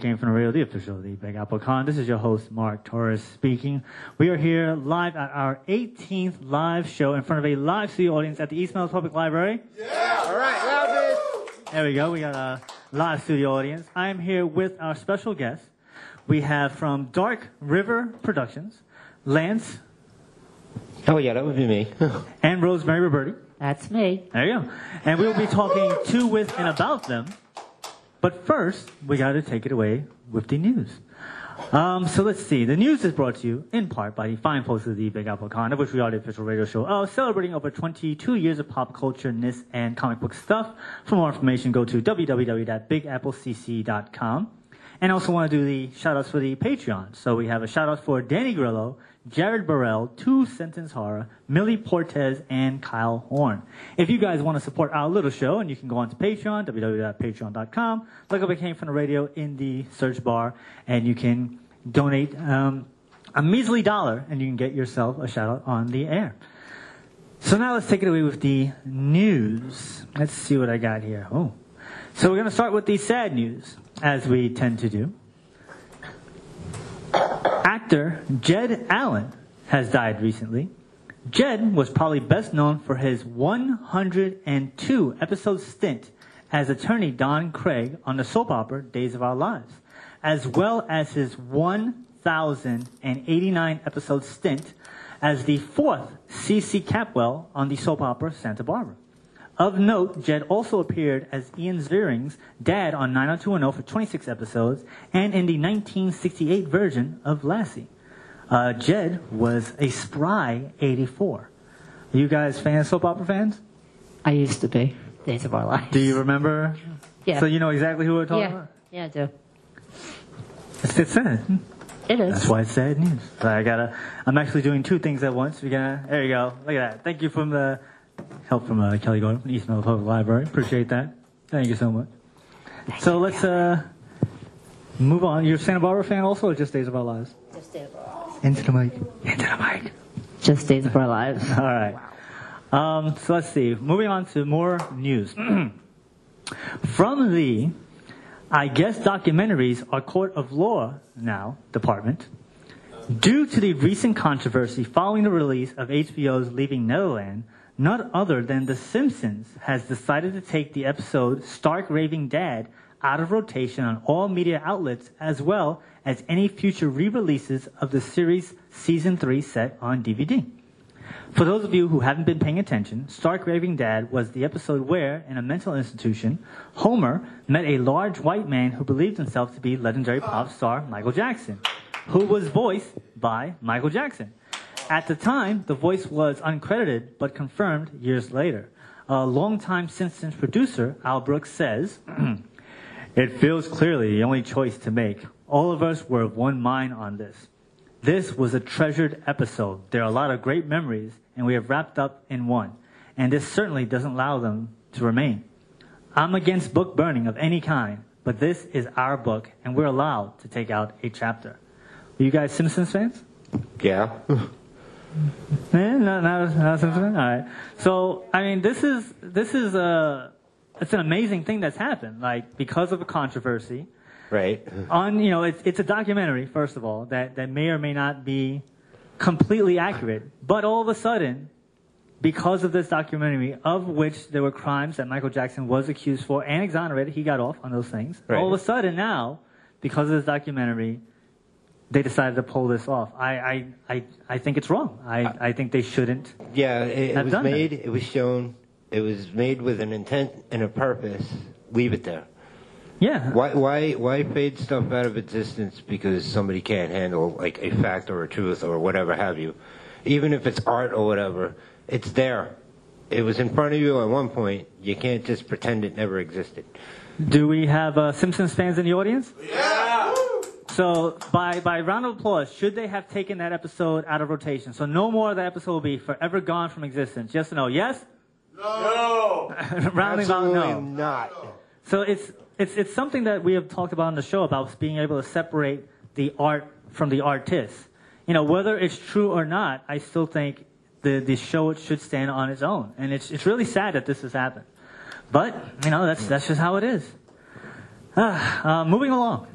Game from the radio, the official of the Big Apple Con. This is your host, Mark Torres, speaking. We are here live at our 18th live show in front of a live studio audience at the East Meadows Public Library. All right, loudness. There we go. We got a live studio audience. I am here with our special guest. We have from Dark River Productions, Lance Oh yeah, that would be me. and Rosemary Roberti. That's me. There you go. And we'll be talking to, with, and about them. But first, we got to take it away with the news. Um, so let's see. The news is brought to you in part by the fine folks of the Big Apple Con, of which we are the official radio show celebrating over 22 years of pop culture, ness, and comic book stuff. For more information, go to www.bigapplecc.com. And I also want to do the shout outs for the Patreon. So we have a shout out for Danny Grillo, Jared Burrell, Two Sentence Horror, Millie Portez, and Kyle Horn. If you guys want to support our little show, and you can go on to Patreon, www.patreon.com, look up It Came From the Radio in the search bar, and you can donate um, a measly dollar, and you can get yourself a shout out on the air. So now let's take it away with the news. Let's see what I got here. Oh. So we're going to start with the sad news, as we tend to do. Actor Jed Allen has died recently. Jed was probably best known for his 102 episode stint as attorney Don Craig on the soap opera Days of Our Lives, as well as his 1,089 episode stint as the fourth C.C. Capwell on the soap opera Santa Barbara. Of note, Jed also appeared as Ian Ziering's dad on 90210 for 26 episodes and in the 1968 version of Lassie. Uh, Jed was a spry 84. Are you guys fans, soap opera fans? I used to be. Days of Our Lives. Do you remember? Yeah. So you know exactly who we're talking yeah. about? Yeah, I do. It's, it's sad. It is. That's why it's sad news. So I gotta. I'm actually doing two things at once. We gotta. There you go. Look at that. Thank you from the help from uh, Kelly Gordon from East Meadow Public Library. Appreciate that. Thank you so much. So let's uh, move on. You're a Santa Barbara fan also, or just Days of Our Lives? Just Days of Our Lives. Into the mic. Into the mic. Just Days of Our Lives. All right. Um, so let's see. Moving on to more news. From the, I guess, documentaries are court of law now department. Due to the recent controversy following the release of HBO's Leaving Neverland, none other than The Simpsons has decided to take the episode Stark Raving Dad out of rotation on all media outlets as well as any future re-releases of the series season 3 set on DVD. For those of you who haven't been paying attention, Stark Raving Dad was the episode where, in a mental institution, Homer met a large white man who believed himself to be legendary pop star Michael Jackson, who was voiced by Michael Jackson. At the time, the voice was uncredited but confirmed years later. A longtime Simpsons producer, Al Brooks, says, It feels clearly the only choice to make. All of us were of one mind on this. This was a treasured episode. There are a lot of great memories, and we have wrapped up in one. And this certainly doesn't allow them to remain. I'm against book burning of any kind, but this is our book, and we're allowed to take out a chapter. Are you guys Simpsons fans? yeah. Eh, not, not, not fan? All right. So, I mean, this is this is a it's an amazing thing that's happened. Like because of a controversy, Right. on you know it's it's a documentary first of all that that may or may not be completely accurate but all of a sudden because of this documentary of which there were crimes that Michael Jackson was accused for and exonerated he got off on those things Right. all of a sudden now because of this documentary they decided to pull this off I I I, I think it's wrong I, I think they shouldn't Yeah, it, it was done that. made. It was shown. It was made with an intent and a purpose. Leave it there. yeah Why? Why? Why fade stuff out of existence because somebody can't handle like a fact or a truth or whatever have you? even if it's art or whatever, it's there. It was in front of you at one point. You can't just pretend it never existed. Do we have uh, Simpsons fans in the audience? Yeah. So by by round of applause, should they have taken that episode out of rotation? So no more of that episode will be forever gone from existence. Yes or no? Yes. No. Rounding out, Absolutely no. not. So it's it's it's something that we have talked about on the show about being able to separate the art from the artist. You know, whether it's true or not, I still think the the show should stand on its own, and it's it's really sad that this has happened. But you know, that's that's just how it is. Ah, uh, moving along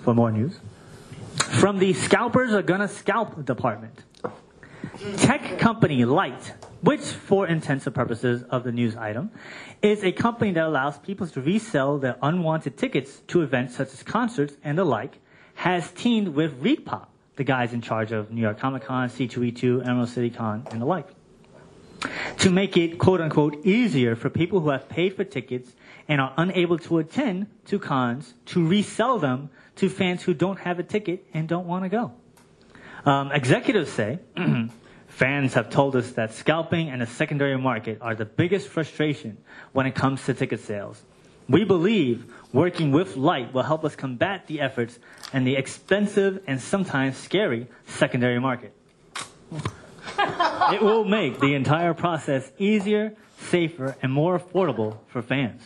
for more news from the scalpers are gonna scalp department. Tech company Lyte, which for intensive purposes of the news item, is a company that allows people to resell their unwanted tickets to events such as concerts and the like, has teamed with ReedPop, the guys in charge of New York Comic Con, C2E2, Emerald City Con, and the like, to make it quote unquote easier for people who have paid for tickets and are unable to attend to cons to resell them to fans who don't have a ticket and don't want to go. Um, executives say fans have told us that scalping and the secondary market are the biggest frustration when it comes to ticket sales. We believe working with Lyte will help us combat the efforts and the expensive and sometimes scary secondary market. it will make the entire process easier, safer, and more affordable for fans.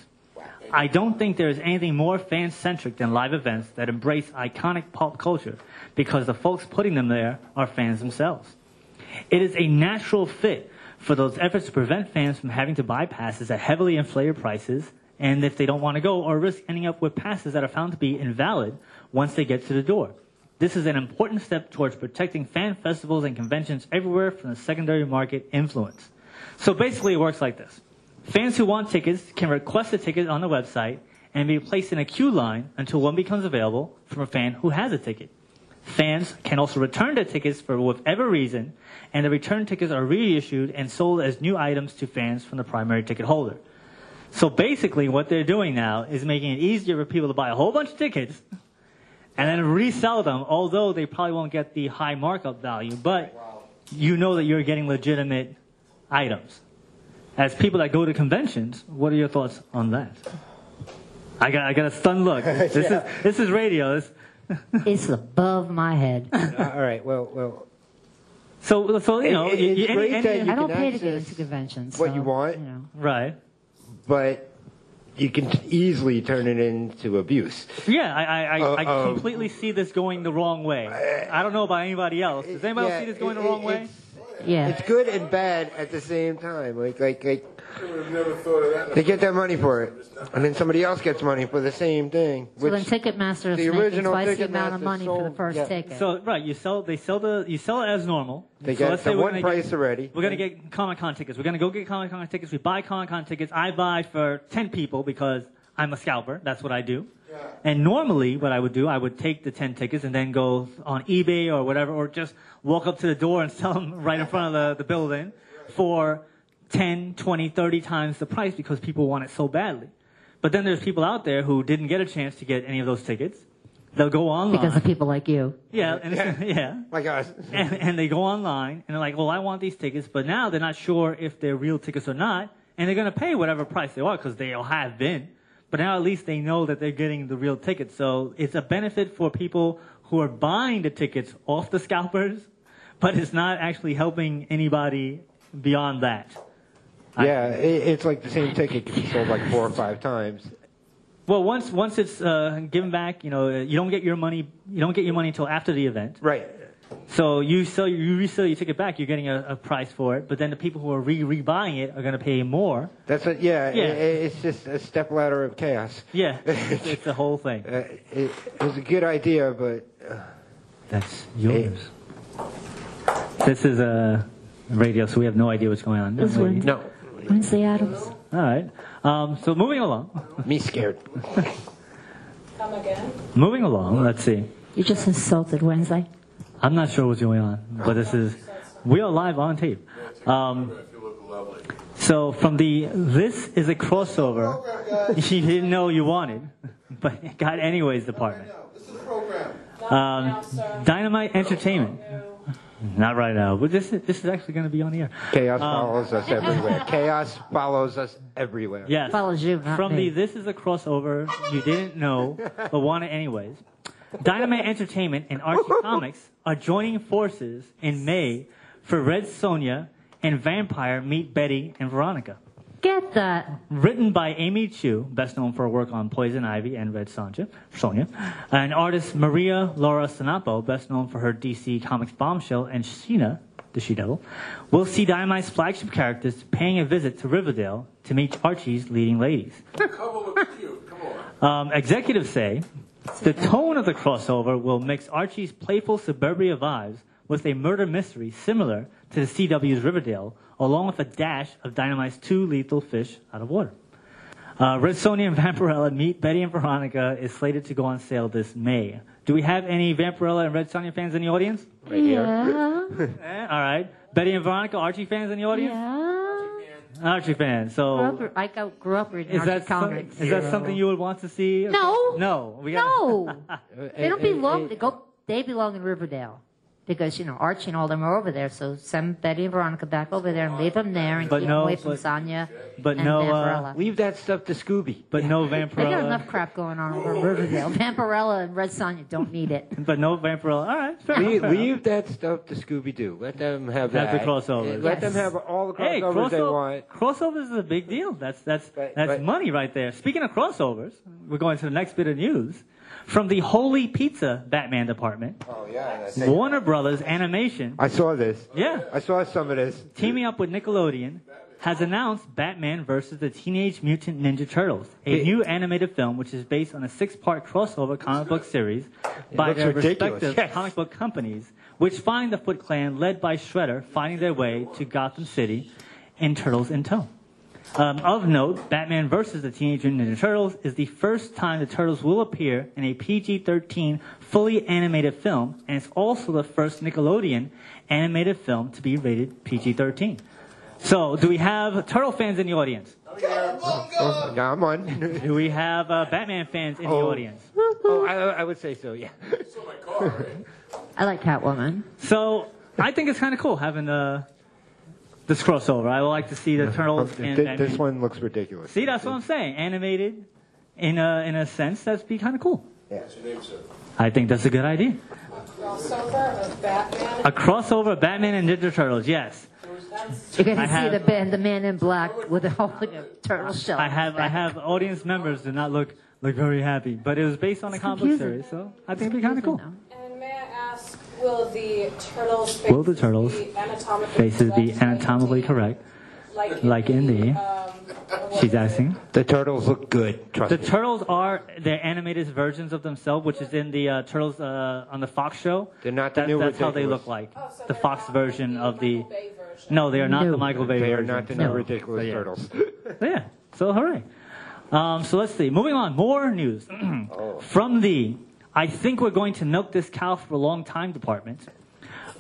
I don't think there is anything more fan centric than live events that embrace iconic pop culture because the folks putting them there are fans themselves. It is a natural fit for those efforts to prevent fans from having to buy passes at heavily inflated prices and if they don't want to go or risk ending up with passes that are found to be invalid once they get to the door. This is an important step towards protecting fan festivals and conventions everywhere from the secondary market influence. So basically it works like this. Fans who want tickets can request a ticket on the website and be placed in a queue line until one becomes available from a fan who has a ticket. Fans can also return their tickets for whatever reason, and the return tickets are reissued and sold as new items to fans from the primary ticket holder. So basically, what they're doing now is making it easier for people to buy a whole bunch of tickets and then resell them, although they probably won't get the high markup value, but you know that you're getting legitimate items. As people that go to conventions, what are your thoughts on that? I got, I got a stunned look. This is, this is radio. This, It's above my head. All right. Well, well. so, so you know, It- you- it's you- any- great any- that you I don't pay to go to conventions. what so, you want. You know. right? but you can easily turn it into abuse. Yeah, I, I, I, Uh, I uh, completely see this going the wrong way. I don't know about anybody else. Does anybody Yeah, else see this going it- the wrong it- way? It's, Yeah. it's good and bad at the same time. Like, like, like I would have never thought of that. they get their money for it, and then somebody else gets money for the same thing. so then which- Ticketmaster is the making original twice the amount of Ticketmaster money for the sold- first yeah. ticket. So right, you sell they sell the you sell it as normal. They so get let's the say we're one gonna price get, already. We're gonna get Comic Con tickets. We're gonna go get Comic Con tickets. We buy Comic Con tickets. I buy for ten people because I'm a scalper. That's what I do. And normally, what I would do, I would take the ten tickets and then go on eBay or whatever, or just walk up to the door and sell them right in front of the, the building for 10, 20, 30 times the price because people want it so badly. But then there's people out there who didn't get a chance to get any of those tickets. They'll go online. because of people like you. Yeah, and yeah. My gosh. And, and they go online and they're like, well, I want these tickets, but now they're not sure if they're real tickets or not, and they're going to pay whatever price they are because they'll have been. But now at least they know that they're getting the real tickets. So it's a benefit for people who are buying the tickets off the scalpers, but it's not actually helping anybody beyond that. Yeah, it, it's like the same ticket can be sold like four or five times. Well, once once it's uh, given back, you know, you don't get your money. You don't get your money until after the event. Right. So you sell, you resell your ticket back, you're getting a, a price for it. But then the people who are re rebuying it are going to pay more. That's it. Yeah, Yeah. It, it's just a step ladder of chaos. Yeah, it's, it's the whole thing. Uh, it, it was a good idea, but uh, That's yours. This is a radio, so we have no idea what's going on. This one. no, Wednesday Addams. All right. Um, so moving along, me scared. Come again? moving along. Let's see. You just insulted Wednesday. I'm not sure what's going on, but this is we are live on tape. Um, You look lovely. so from the this is a crossover you didn't know you wanted, but it got anyways department. This is a program. Um, Dynamite Entertainment. Not right now, but this is, this is actually going to be on the air. Chaos follows us everywhere. Chaos follows us everywhere. Yes. Follows you, From me. the This is a crossover you didn't know, but want it anyways. Dynamite Entertainment and Archie Comics are joining forces in May for Red Sonja and Vampire Meet Betty and Veronica. Get that. Written by Amy Chu, best known for her work on Poison Ivy and Red Sonja, Sonia, and artist Maria Laura Sanapo, best known for her DC Comics bombshell and Sheena, the She-Devil, will see Dynamite's flagship characters paying a visit to Riverdale to meet Archie's leading ladies. Couple looks cute. Come on. Um, executives say the tone of the crossover will mix Archie's playful suburbia vibes with a murder mystery similar to the CW's Riverdale, along with a dash of Dynamite's two lethal fish out of water. Uh, Red Sonja and Vampirella Meet Betty and Veronica is slated to go on sale this May. Do we have any Vampirella and Red Sonja fans in the audience? Right here. Yeah. Eh, all right. Betty and Veronica, Archie fans in the audience? Yeah. Archie fans. So Grew up, I go, grew up reading is Archie that, some, is that something you would want to see? No. No. We got No. they don't belong. eh, They go. They belong in Riverdale. Because you know Archie and all them are over there, so send Betty and Veronica back over there and leave them there and But keep no, them away from but- Sonja but and no, uh, Vampirella. Leave that stuff to Scooby. But no they got enough crap going on over Riverdale. Vampirella and Red Sonja don't need it. But no Vampirella. All right. Fair Leave, enough, leave that stuff to Scooby Doo. Let them have Have the that. crossovers. Let them have all the enough. Hey, crossovers they want. crossovers is a big deal. That's that's But- that's but- money right there. Speaking of crossovers, we're going to the next bit of news from the Holy Pizza Batman department. Oh yeah. Warner Brothers Animation, I saw this. yeah, I saw some of this. teaming up with Nickelodeon, has announced Batman versus the Teenage Mutant Ninja Turtles, a It- new animated film which is based on a six-part crossover comic book series by looks their ridiculous, respective yes. comic book companies, which find the Foot Clan led by Shredder finding their way to Gotham City in Turtles in tow. Um, of note, Batman vs. the Teenage Mutant Ninja Turtles is the first time the Turtles will appear in a PG-13 fully animated film, and it's also the first Nickelodeon animated film to be rated PG-13. So, do we have Turtle fans in the audience? Oh, yeah, I'm on. Do we have uh, Batman fans in the Oh. audience? oh, I, I would say so. Yeah. Still my car, right? I like Catwoman. So, I think it's kind of cool having uh, this crossover. I would like to see the Turtles and Th- Batman. this one looks ridiculous. See, that's what I'm saying. Animated, in a in a sense, that's be kind of cool. What's your name, sir? I think that's a good idea. A crossover of Batman. A crossover Batman and Ninja Turtles. Yes, That's You're going I to see the band, the man in black with a holding a turtle shell. I have I have audience members do not look look very happy, but it was based on a comic book confusing. series, so I think it'd be kind of cool. And may I ask, will the turtles' faces Will the turtles' be anatomically Faces be correct, anatomically like correct, Like, like in the. um, She's asking. The turtles look good. Trust The me. turtles are their animated versions of themselves, which is in the uh, turtles uh, on the Fox show. They're not the That- new That's how they look like. Oh, so The Fox not version the of the. Bay version. No, they are not No. the Michael Bay They are not the No. new ridiculous So, yeah. turtles. So, yeah. So hooray. Um, so let's see. Moving on. More news from the. I think we're going to milk this cow for a long time department.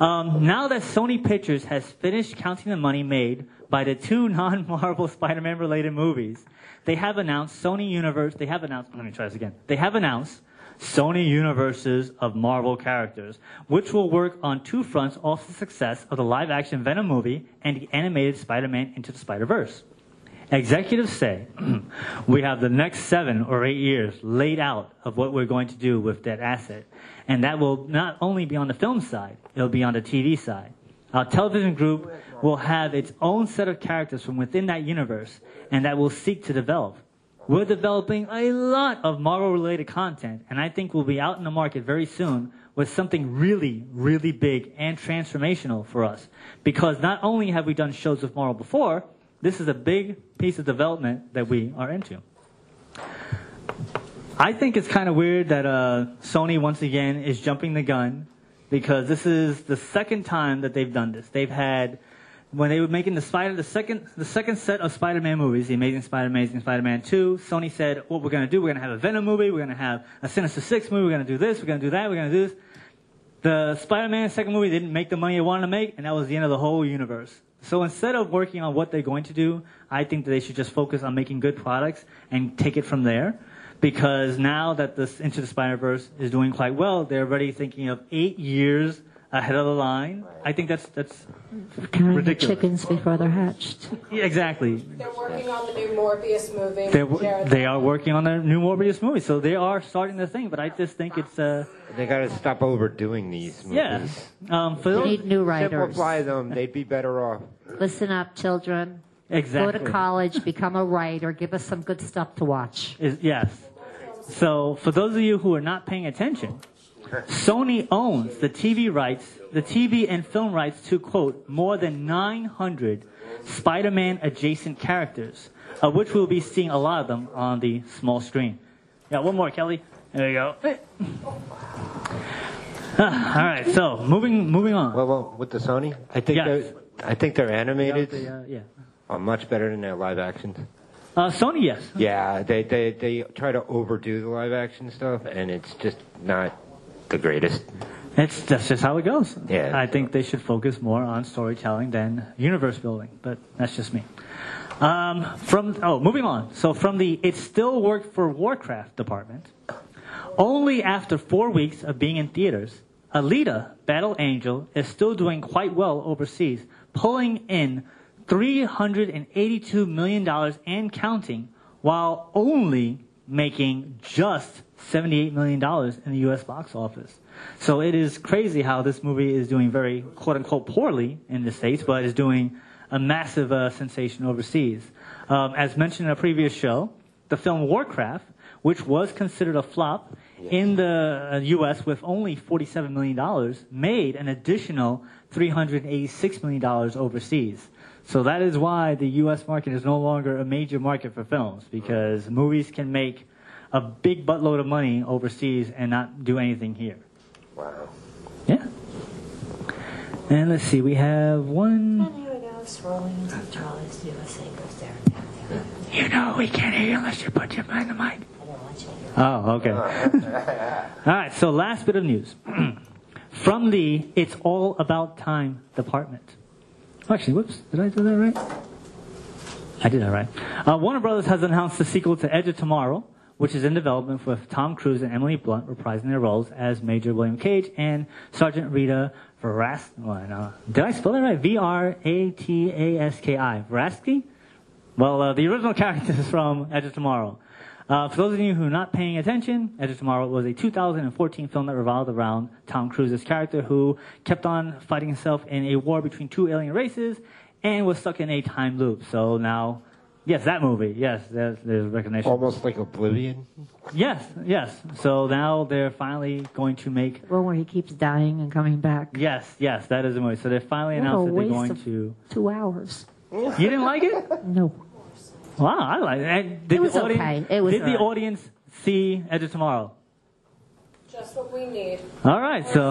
Um, now that Sony Pictures has finished counting the money made by the two non-Marvel Spider-Man related movies, they have announced Sony Universe. They have announced. Let me try this again. They have announced Sony universes of Marvel characters, which will work on two fronts off the success of the live-action Venom movie and the animated Spider-Man Into the Spider-Verse. Executives say we have the next seven or eight years laid out of what we're going to do with that asset. And that will not only be on the film side, it'll be on the TV side. Our television group will have its own set of characters from within that universe, and that will seek to develop. We're developing a lot of Marvel related content, and I think we'll be out in the market very soon with something really, really big and transformational for us. Because not only have we done shows with Marvel before, this is a big piece of development that we are into. I think it's kind of weird that uh, Sony once again is jumping the gun because this is the second time that they've done this. They've had when they were making the Spider the second the second set of Spider-Man movies, the Amazing Spider-Man, Amazing Spider-Man 2. Sony said, "What we're going to do? We're going to have a Venom movie. We're going to have a Sinister Six movie. We're going to do this. We're going to do that. We're going to do this." The Spider-Man second movie didn't make the money it wanted to make, and that was the end of the whole universe. So instead of working on what they're going to do, I think that they should just focus on making good products and take it from there. Because now that this Into the Spider-Verse is doing quite well, they're already thinking of eight years ahead of the line. I think that's that's Counting the Ridiculous. chickens before they're hatched. yeah, exactly. They're working on the new Morbius movie. They're, Jared they are working on a new Morbius movie, so they are starting the thing. But I just think it's uh They got to stop overdoing these movies. yeah. Um, for We those, need new writers. Simplify them. They'd be better off. Listen up, children. exactly. Go to college, become a writer, give us some good stuff to watch. Is, yes. So for those of you who are not paying attention, Sony owns the TV rights, the TV and film rights to quote more than 900 Spider-Man adjacent characters, of which we'll be seeing a lot of them on the small screen. Yeah, one more, Kelly. There you go. Ah, All right, so moving moving on. Well, well, with the Sony, I think Yes. they're, I think their animated The, uh, yeah. are much better than their live action. Uh, Sony, yes. Yeah, they, they they try to overdo the live action stuff, and it's just not the greatest. It's that's just how it goes. Yeah. I think they should focus more on storytelling than universe building, but that's just me. Um, from oh, moving on. So from the it still worked for Warcraft department, only after four weeks of being in theaters, Alita: Battle Angel is still doing quite well overseas, pulling in 382 million dollars and counting, while only making just 78 million dollars in the U.S. box office. So it is crazy how this movie is doing very quote unquote poorly in the states, but is doing a massive uh, sensation overseas. Um, as mentioned in a previous show, the film Warcraft, which was considered a flop in the uh, U.S. with only 47 million dollars, made an additional 386 million dollars overseas. So that is why the U.S. market is no longer a major market for films because movies can make a big buttload of money overseas and not do anything here. Wow. Yeah. And let's see, we have one. And here we go, scrolling until Charlie's USA goes there. You know we can't hear you unless you put your behind the mic. I don't want you to hear. Oh, okay. all right, so last bit of news. From the It's All About Time department. Actually, whoops, did I do that right? I did that right. Uh, Warner Brothers has announced the sequel to Edge of Tomorrow, which is in development with Tom Cruise and Emily Blunt reprising their roles as Major William Cage and Sergeant Rita Veras. Well, no. Did I spell that right? V R A T A S K I. Verasky? Well, uh, the original character is from Edge of Tomorrow. Uh, for those of you who are not paying attention, Edge of Tomorrow was a 2014 film that revolved around Tom Cruise's character who kept on fighting himself in a war between two alien races and was stuck in a time loop. So now, yes, that movie, yes, there's, there's recognition. Almost like Oblivion. Yes, yes. So now they're finally going to make, One where he keeps dying and coming back. yes, yes, that is the movie. So they finally What announced that they're going of- to. Two hours. You didn't like it? No. Wow, I like it. Did It was the audience, okay. It was Did the alright. audience see Edge of Tomorrow? Just what we need. All right, so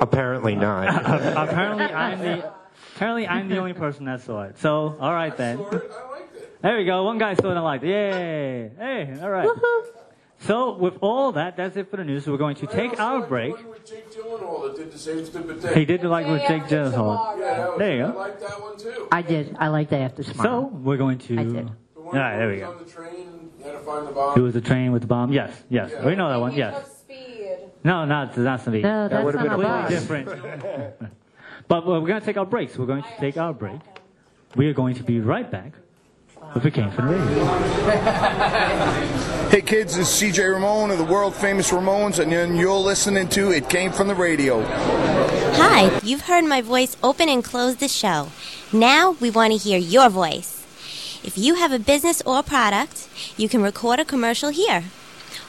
Apparently not. apparently I'm the apparently I'm the only person that saw it. So all right then. I liked it. There we go. One guy saw it and liked it. Yay! Hey, all right. So with all that, that's it for the news. We're going to take I our also break. liked the one with Jake Gyllenhaal that did the same stupid thing. He did like with Jake after Gyllenhaal. Yeah, was, There you I go. like that one too. I did. I like Day After So Tomorrow. we're going to. I did. The one right, there we where go. he was on the train, had to find the It was the train with the bomb. Yes, yes. Yeah. We know that one. Yes. Speed. No, not that's not No, that's would've not a been bus. completely different. but we're going to take our break. So we're going to take our break. We are going to be right back with a Came from the Radio. Hey kids, this is CJ Ramone of the world famous Ramones, and you're listening to It Came From the Radio. Hi, you've heard my voice open and close the show. Now we want to hear your voice. If you have a business or product, you can record a commercial here.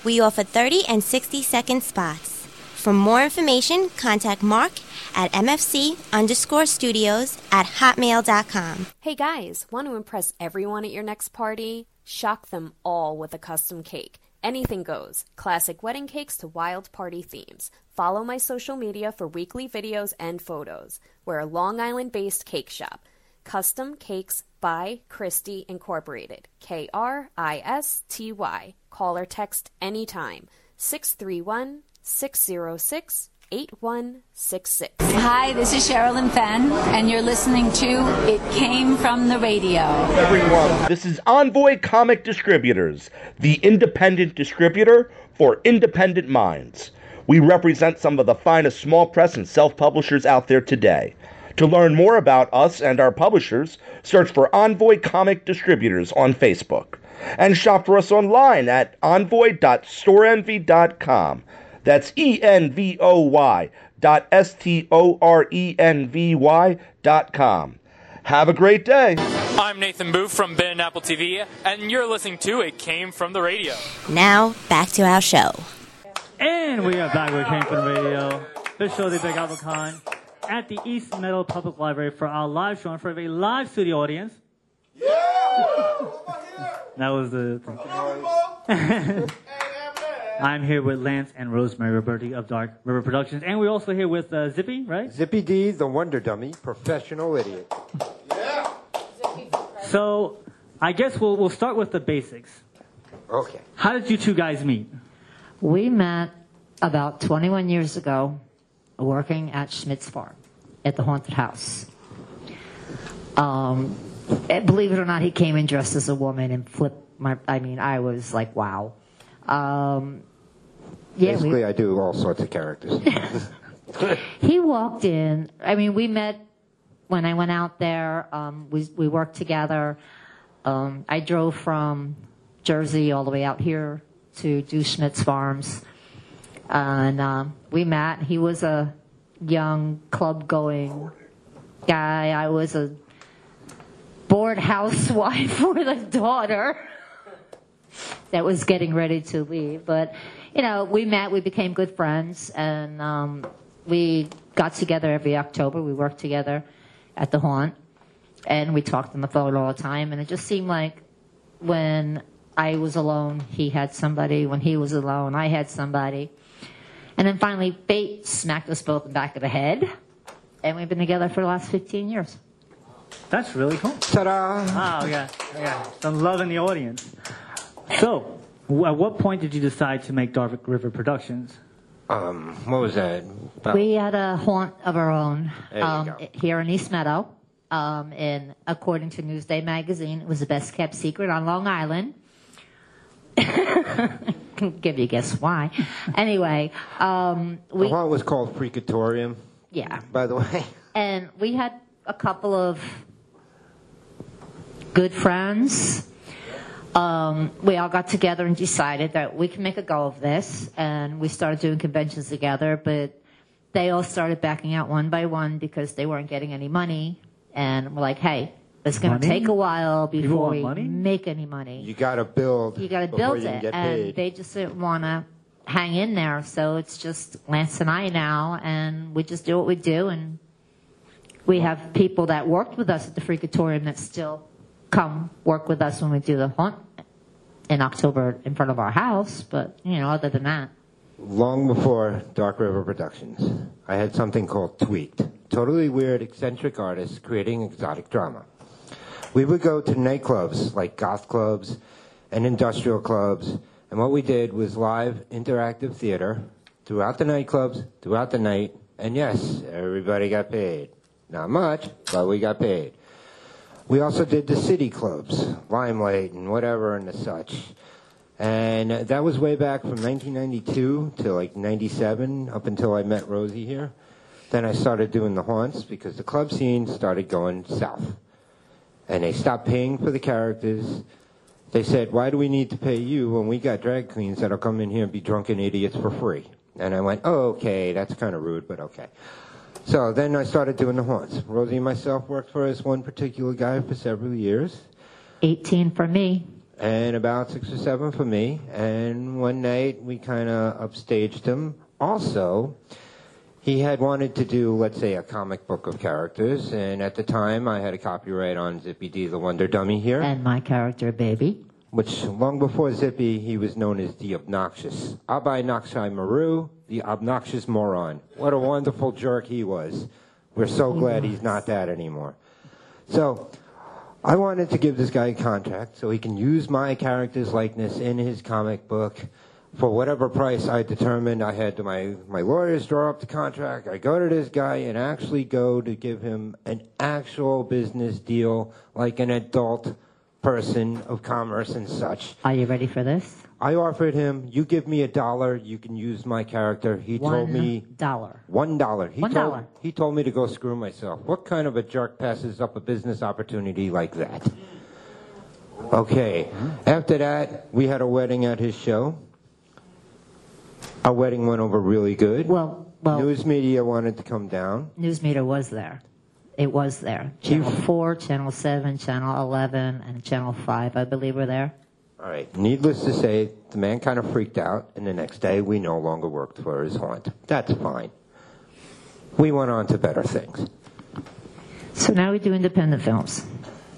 We offer 30 and 60 second spots. For more information, contact Mark at mfc underscore studios at hotmail.com. Hey guys, want to impress everyone at your next party? Shock them all with a custom cake. Anything goes. Classic wedding cakes to wild party themes. Follow my social media for weekly videos and photos. We're a Long Island based cake shop. Custom Cakes by Kristy Incorporated. K R I S T Y. Call or text anytime. 631 606 8166. Hi, this is Sherilyn Fenn, and you're listening to It Came From the Radio. everyone. This is Envoy Comic Distributors, the independent distributor for independent minds. We represent some of the finest small press and self publishers out there today. To learn more about us and our publishers, search for Envoy Comic Distributors on Facebook. And shop for us online at envoy.storeenvy.com. That's E N V O Y dot S T O R E N V Y dot com. Have a great day. I'm Nathan Booth from Ben and Apple TV, and you're listening to It Came From the Radio. Now, back to our show. And we are back with Came From the Radio, the show, the Big Apple Con, at the East Meadow Public Library for our live show in front of a live studio audience. That was the. I'm here with Lance and Rosemary Roberti of Dark River Productions, and we're also here with uh, Zippy, right? Zippy D, the Wonder Dummy, professional idiot. yeah. So, I guess we'll we'll start with the basics. Okay. How did you two guys meet? We met about 21 years ago working at Schmidt's Farm at the haunted house. Um, and believe it or not, he came in dressed as a woman and flipped my. I mean, I was like, wow. Um, yeah, we- Basically, I do all sorts of characters. he walked in. I mean, we met when I went out there. Um, we we worked together. Um, I drove from Jersey all the way out here to do Schmidt's Farms, and um, we met. He was a young club going guy. I was a bored housewife with a daughter that was getting ready to leave. But, you know, we met, we became good friends, and um, we got together every October. We worked together at the haunt, and we talked on the phone all the time. And it just seemed like when I was alone, he had somebody. When he was alone, I had somebody. And then finally, fate smacked us both in the back of the head, and we've been together for the last 15 years. That's really cool. Ta-da! Wow, we got, we got some love in the audience. So, at what point did you decide to make Dark River Productions? Um, what was that? About- We had a haunt of our own um, here in East Meadow. Um, and according to Newsday magazine, it was the best kept secret on Long Island. Can give you a guess why. Anyway, um, the we haunt was called Freakatorium, yeah, by the way. and we had a couple of good friends. Um, we all got together and decided that we can make a go of this, and we started doing conventions together. But they all started backing out one by one because they weren't getting any money, and we're like, "Hey, it's going to take a while before we money? make any money. You got to build. You got to build it, and paid. they just didn't want to hang in there. So it's just Lance and I now, and we just do what we do, and we have people that worked with us at the Freakatorium that still come work with us when we do the hunt in October in front of our house. But you know, other than that, Long before Dark River Productions, I had something called Tweaked. Totally weird, eccentric artists creating exotic drama. We would go to nightclubs like goth clubs and industrial clubs, and what we did was live interactive theater throughout the nightclubs, throughout the night, and yes, everybody got paid. Not much, but we got paid. We also did the city clubs, Limelight and whatever and the such. And that was way back from 1992 to like 97, up until I met Rosie here. Then I started doing the haunts because the club scene started going south. And they stopped paying for the characters. They said, why do we need to pay you when we got drag queens that'll come in here and be drunken idiots for free? And I went, oh, okay, that's kind of rude, but okay. So then I started doing the haunts. Rosie and myself worked for this one particular guy for several years. 18 for me. And about six or seven for me. And one night we kind of upstaged him. Also, he had wanted to do, let's say, a comic book of characters. And at the time, I had a copyright on Zippy D, the Wonder Dummy here. And my character, baby. Which, long before Zippy, he was known as the Obnoxious. Abai Nakshai Maru, the Obnoxious Moron. What a wonderful jerk he was. We're so glad he's not that anymore. So, I wanted to give this guy a contract so he can use my character's likeness in his comic book for whatever price I determined. I had to my, my lawyers draw up the contract. I go to this guy and actually go to give him an actual business deal like an adult person of commerce and such. Are you ready for this? I offered him, you give me a dollar, you can use my character. He told One me dollar. one dollar. He One told, dollar. He told me to go screw myself. What kind of a jerk passes up a business opportunity like that? Okay. After that, we had a wedding at his show. Our wedding went over really good. Well, well, News media wanted to come down. news meter was there. It was there. Channel 4, Channel 7, Channel 11, and Channel 5, I believe, were there. All right. Needless to say, the man kind of freaked out, and the next day we no longer worked for his haunt. That's fine. We went on to better things. So now we do independent films.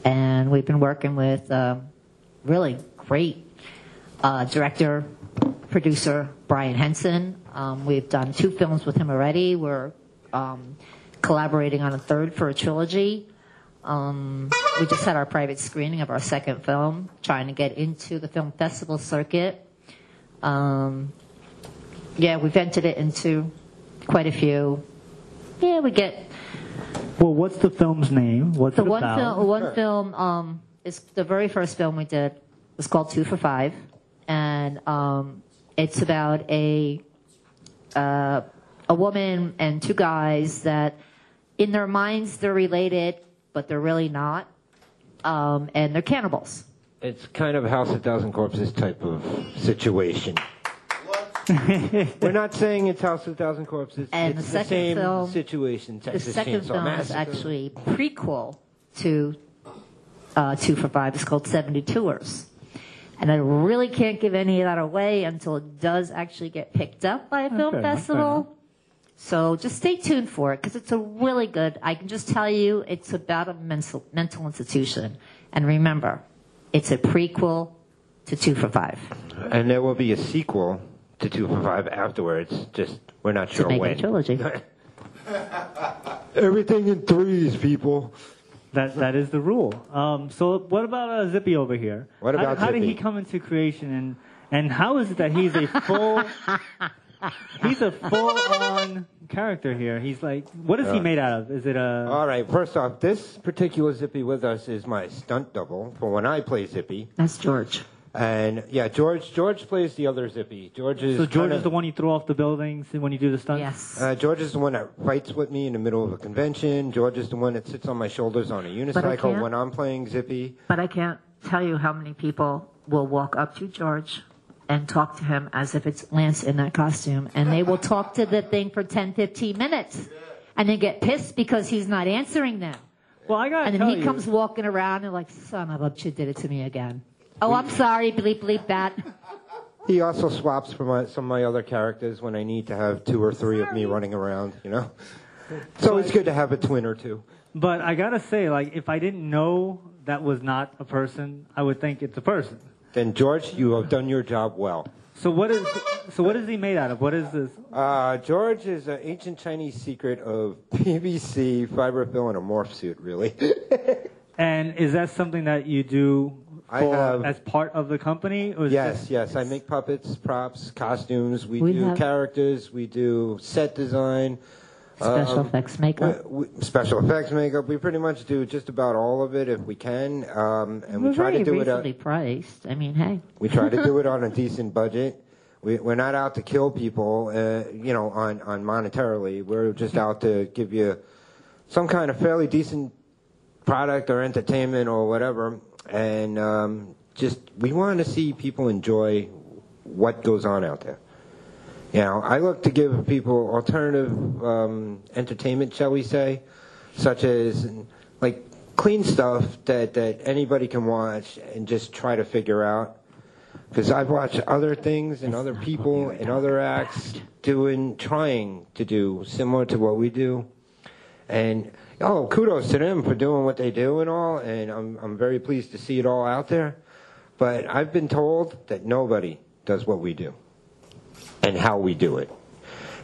And we've been working with uh, really great uh, director, producer Brian Henson. Um, we've done two films with him already. We're um, collaborating on a third for a trilogy. Um, we just had our private screening of our second film, trying to get into the film festival circuit. Um, yeah, we've entered it into quite a few. Yeah, we get Well, what's the film's name? What's the it one about? film, one film um, is the very first film we did It's called Two for Five, and um, it's about a uh, a woman and two guys that, in their minds, they're related, but they're really not, um, and they're cannibals. It's kind of House of Thousand Corpses type of situation. We're not saying it's House of a Thousand Corpses. And it's the second same film- situation. The second Chainsaw film is actually prequel to uh, Two for Five. It's called 72ers. And I really can't give any of that away until it does actually get picked up by a film fair enough, fair festival. So just stay tuned for it because it's a really good. I can just tell you, it's about a mental mental institution. And remember, it's a prequel to Two for Five. And there will be a sequel to Two for Five afterwards. Just we're not sure to make it a when. trilogy. Everything in threes, people. That that is the rule. Um, so what about uh, Zippy over here? What How- about how, did he come into creation, and and how is it that he's a full he's a full on character here? He's like, what is he made out of? Is it a All right. First off, this particular Zippy with us is my stunt double for when I play Zippy. That's George. And yeah, George. George plays the other Zippy. George is so George kinda- is the one you throw off the buildings when you do the stunts? Yes. Uh, George is the one that fights with me in the middle of a convention. George is the one that sits on my shoulders on a unicycle can't- when I'm playing Zippy. But I can't tell you how many people will walk up to George and talk to him as if it's Lance in that costume. And they will talk to the thing for 10, 15 minutes. And then get pissed because he's not answering them. Well, I gotta And then tell he you, comes walking around and like, son of a bitch, you did it to me again. Oh, I'm sorry, bleep, bleep that. He also swaps for my, some of my other characters when I need to have two or three of me running around. You know, So it's always good to have a twin or two. But I gotta say, like, if I didn't know that was not a person, I would think it's a person. Then George, you have done your job well. So what is so what is he made out of? What is this? Uh, George is an ancient Chinese secret of PVC, fiberfill, and a morph suit. Really. And is that something that you do I for, have- as part of the company? Or is Yes, this- yes. I make puppets, props, costumes. We, We do have- characters. We do set design. Special um, effects makeup. we- we- special effects makeup. We pretty much do just about all of it if we can, um, and we We're try very to do it. reasonably At, priced. I mean, hey. we try to do it on a decent budget. We, we're not out to kill people, uh, you know, on on monetarily. We're just out to give you some kind of fairly decent product or entertainment or whatever, and um, just we want to see people enjoy what goes on out there. You know, I look to give people alternative um, entertainment, shall we say, such as like clean stuff that that anybody can watch and just try to figure out. Because I've watched other things and other people and other acts doing, trying to do similar to what we do, and oh, kudos to them for doing what they do and all. And I'm I'm very pleased to see it all out there. But I've been told that nobody does what we do and how we do it.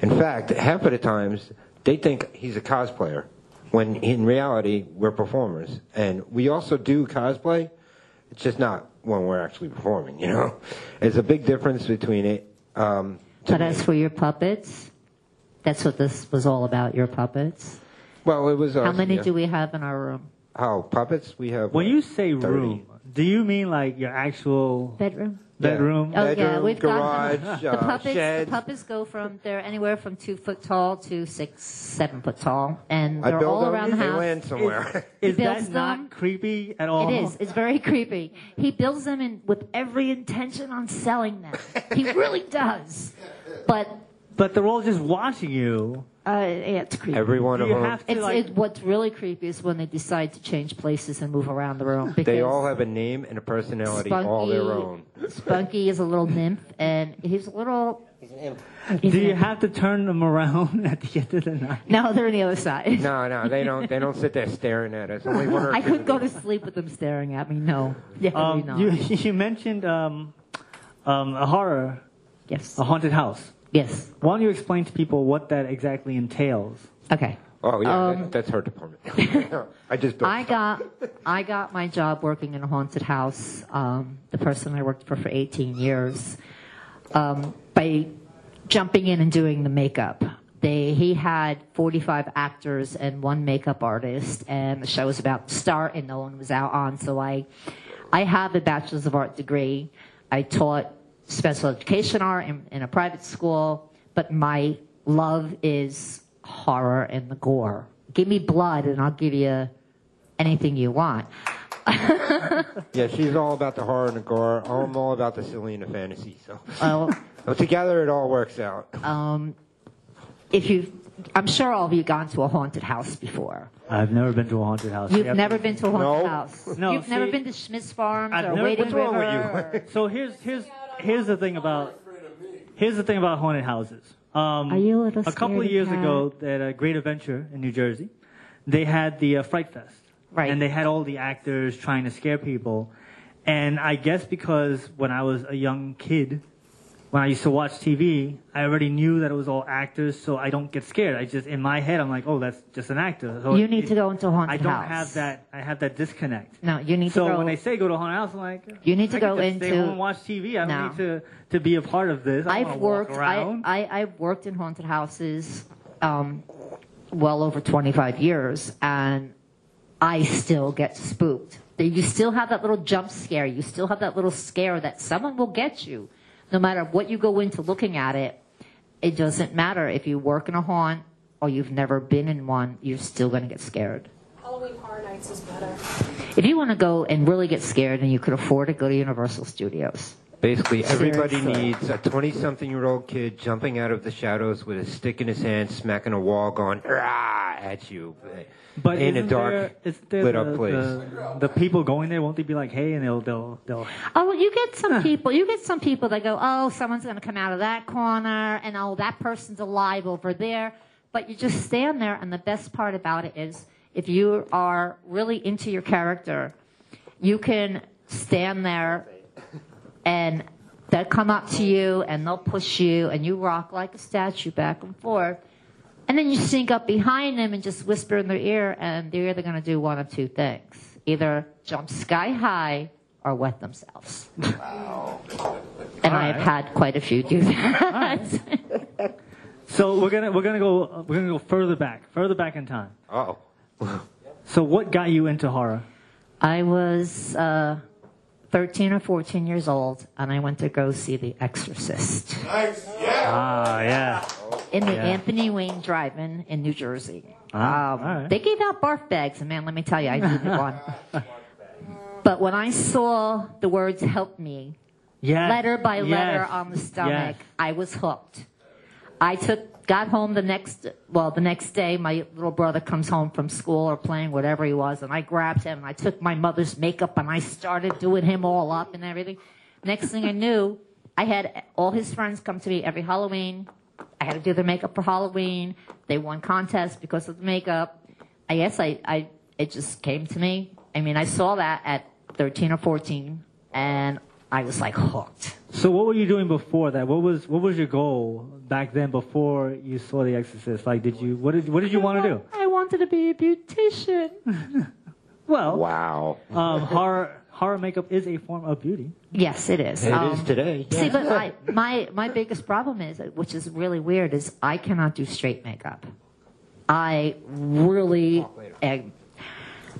In fact, half of the times they think he's a cosplayer when in reality we're performers. And we also do cosplay. It's just not when we're actually performing, you know? There's a big difference between it. Um, to But me. as for your puppets, that's what this was all about, your puppets. well, it was. Uh, How many yeah. do we have in our room? Oh, puppets? We have. When what, you say 30? room, do you mean like your actual Bedroom. Bedroom? Oh yeah, we've got garage, the uh, puppets. shed. The puppets go from they're anywhere from two foot tall to six, seven foot tall, and they're build all them, around the they house. land somewhere. Is He that builds not creepy at all? It is. It's very creepy. He builds them in with every intention on selling them. He really does. But But they're all just watching you. uh, yeah, it's creepy. Every one Do of you them. have to It's, like? it, what's really creepy is when they decide to change places and move around the room. Because They all have a name and a personality all their own. Spunky is a little nymph, and he's a little. do you have to turn them around at the end of the night? No, they're on the other side. No, no, they don't. They don't sit there staring at us. Only one or I two. couldn't go to sleep with them staring at me. No, definitely Um, not. you you mentioned um, um, a horror, yes, a haunted house. Yes. Why don't you explain to people what that exactly entails? Okay. Oh yeah, Um, that, that's her department. I just built. I got I got my job working in a haunted house. Um, the person I worked for for 18 years, um, by jumping in and doing the makeup. They he had 45 actors and one makeup artist, and the show was about to start, and no one was out on. So I I have a bachelor's of art degree. I taught special education art in, in a private school, but my love is horror and the gore. Give me blood, and I'll give you anything you want. Yeah, she's all about the horror and the gore. I'm all about the silly and the fantasy. So, Oh, well, together it all works out. um, if you, I'm sure all of you gone to a haunted house before. I've never been to a haunted house. You've Yep. never been to a haunted No. house. No, You've never been to Schmitt's Farms I've or never- Wading what's wrong with River. or- So here's here's here's the thing about here's the thing about haunted houses. Um, Are you a little couple of years cat? ago, at a Great Adventure in New Jersey, they had the uh, Fright Fest, Right. and they had all the actors trying to scare people. And I guess because when I was a young kid, when I used to watch TV, I already knew that it was all actors, so I don't get scared. I just in my head, I'm like, oh, that's just an actor. So You it- need to go into a haunted house. I don't house. have that. I have that disconnect. No, you need So to go. when they say go to a haunted house, I'm like, You need to I can go just stay into- home and watch TV. I don't No. need to to be a part of this. I I've worked. I. I I've worked in haunted houses, um, well over 25 years, and I still get spooked. You still have that little jump scare. You still have that little scare that someone will get you, no matter what you go into looking at it. It doesn't matter if you work in a haunt or you've never been in one. You're still going to get scared. Halloween Horror Nights is better. If you want to go and really get scared and you could afford it, go to Universal Studios. Basically, everybody needs a 20-something-year-old kid jumping out of the shadows with a stick in his hand, smacking a wall, going "Rah!" at you but in a dark, there, is there lit the, up place. The, the people going there won't they be like, hey, and they'll they'll they'll. Oh, well, you get some people. You get some people that go, "Oh, someone's going to come out of that corner, and oh, that person's alive over there." But you just stand there, and the best part about it is, if you are really into your character, you can stand there, and they'll come up to you, and they'll push you, and you rock like a statue back and forth. And then you sneak up behind them and just whisper in their ear, and they're either going to do one of two things: either jump sky high or wet themselves. Wow. And I have had quite a few do that. So we're gonna we're gonna go we're gonna go further back, further back in time. Oh, So what got you into horror? I was uh, 13 or 14 years old, and I went to go see The Exorcist Nice. Yeah. Ah, yeah. in the Yeah. Anthony Wayne Drive-In in New Jersey. Ah, Um, all right. They gave out barf bags, and man, let me tell you, I needed one. But when I saw the words "Help me," Yes. letter by letter on the stomach, Yes. I was hooked. I took, got home the next, well, the next day, my little brother comes home from school or playing whatever he was, and I grabbed him and I took my mother's makeup and I started doing him all up and everything. Next thing I knew, I had all his friends come to me every Halloween. I had to do their makeup for Halloween. They won contests because of the makeup. I guess I, I, it just came to me. I mean, I saw that at 13 or 14 and I was like hooked. So what were you doing before that? What was what was your goal back then before you saw The Exorcist? Like, did you what did what did you want to do? I wanted to be a beautician. Well, wow. um, horror horror makeup is a form of beauty. Yes, it is. It is Um, today. See, but I, my my biggest problem is, which is really weird, is I cannot do straight makeup. I really, am,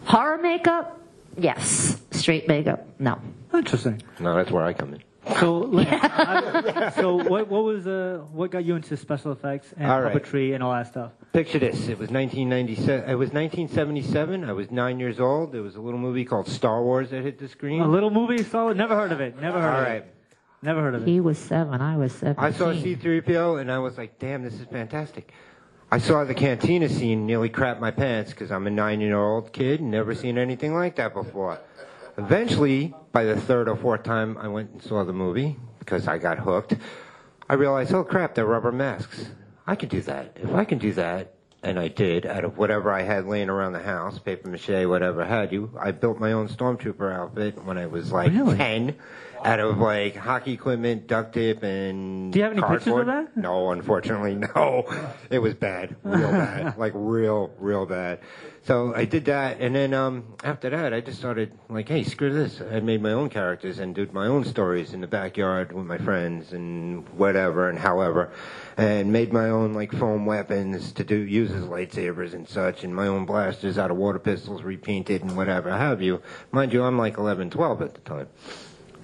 Horror makeup, yes. Straight makeup, no. Interesting. No, that's where I come in. So, like, I- so what, what was uh, what got you into special effects and All right. puppetry and all that stuff? Picture this. It was 1997. It was 1977. I was nine years old. There was a little movie called Star Wars that hit the screen. A little movie, Star Never heard of it. Never heard All of right. it. Never heard of it. He was seven, I was seven. I saw C3PO and I was like, damn, this is fantastic. I saw the cantina scene, nearly crap my pants because I'm a nine year old kid and never seen anything like that before. Eventually, by the third or fourth time I went and saw the movie because I got hooked, I realized, oh crap, they're rubber masks. I can do that. If I can do that, and I did, out of whatever I had laying around the house, paper mache, whatever had you, I built my own stormtrooper outfit when I was like Really? 10 out of like hockey equipment, duct tape, and Do you have any pictures of cardboard. that? No, unfortunately, no. It was bad, real bad, like real, real bad. So I did that, and then um, after that, I just started like, hey, screw this. I made my own characters and did my own stories in the backyard with my friends and whatever and however, and made my own like foam weapons to do use as lightsabers and such, and my own blasters out of water pistols repainted and whatever have you. Mind you, I'm like 11, 12 at the time.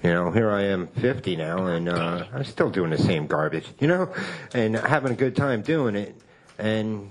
You know, here I am 50 now, and uh, I'm still doing the same garbage, you know, and having a good time doing it, and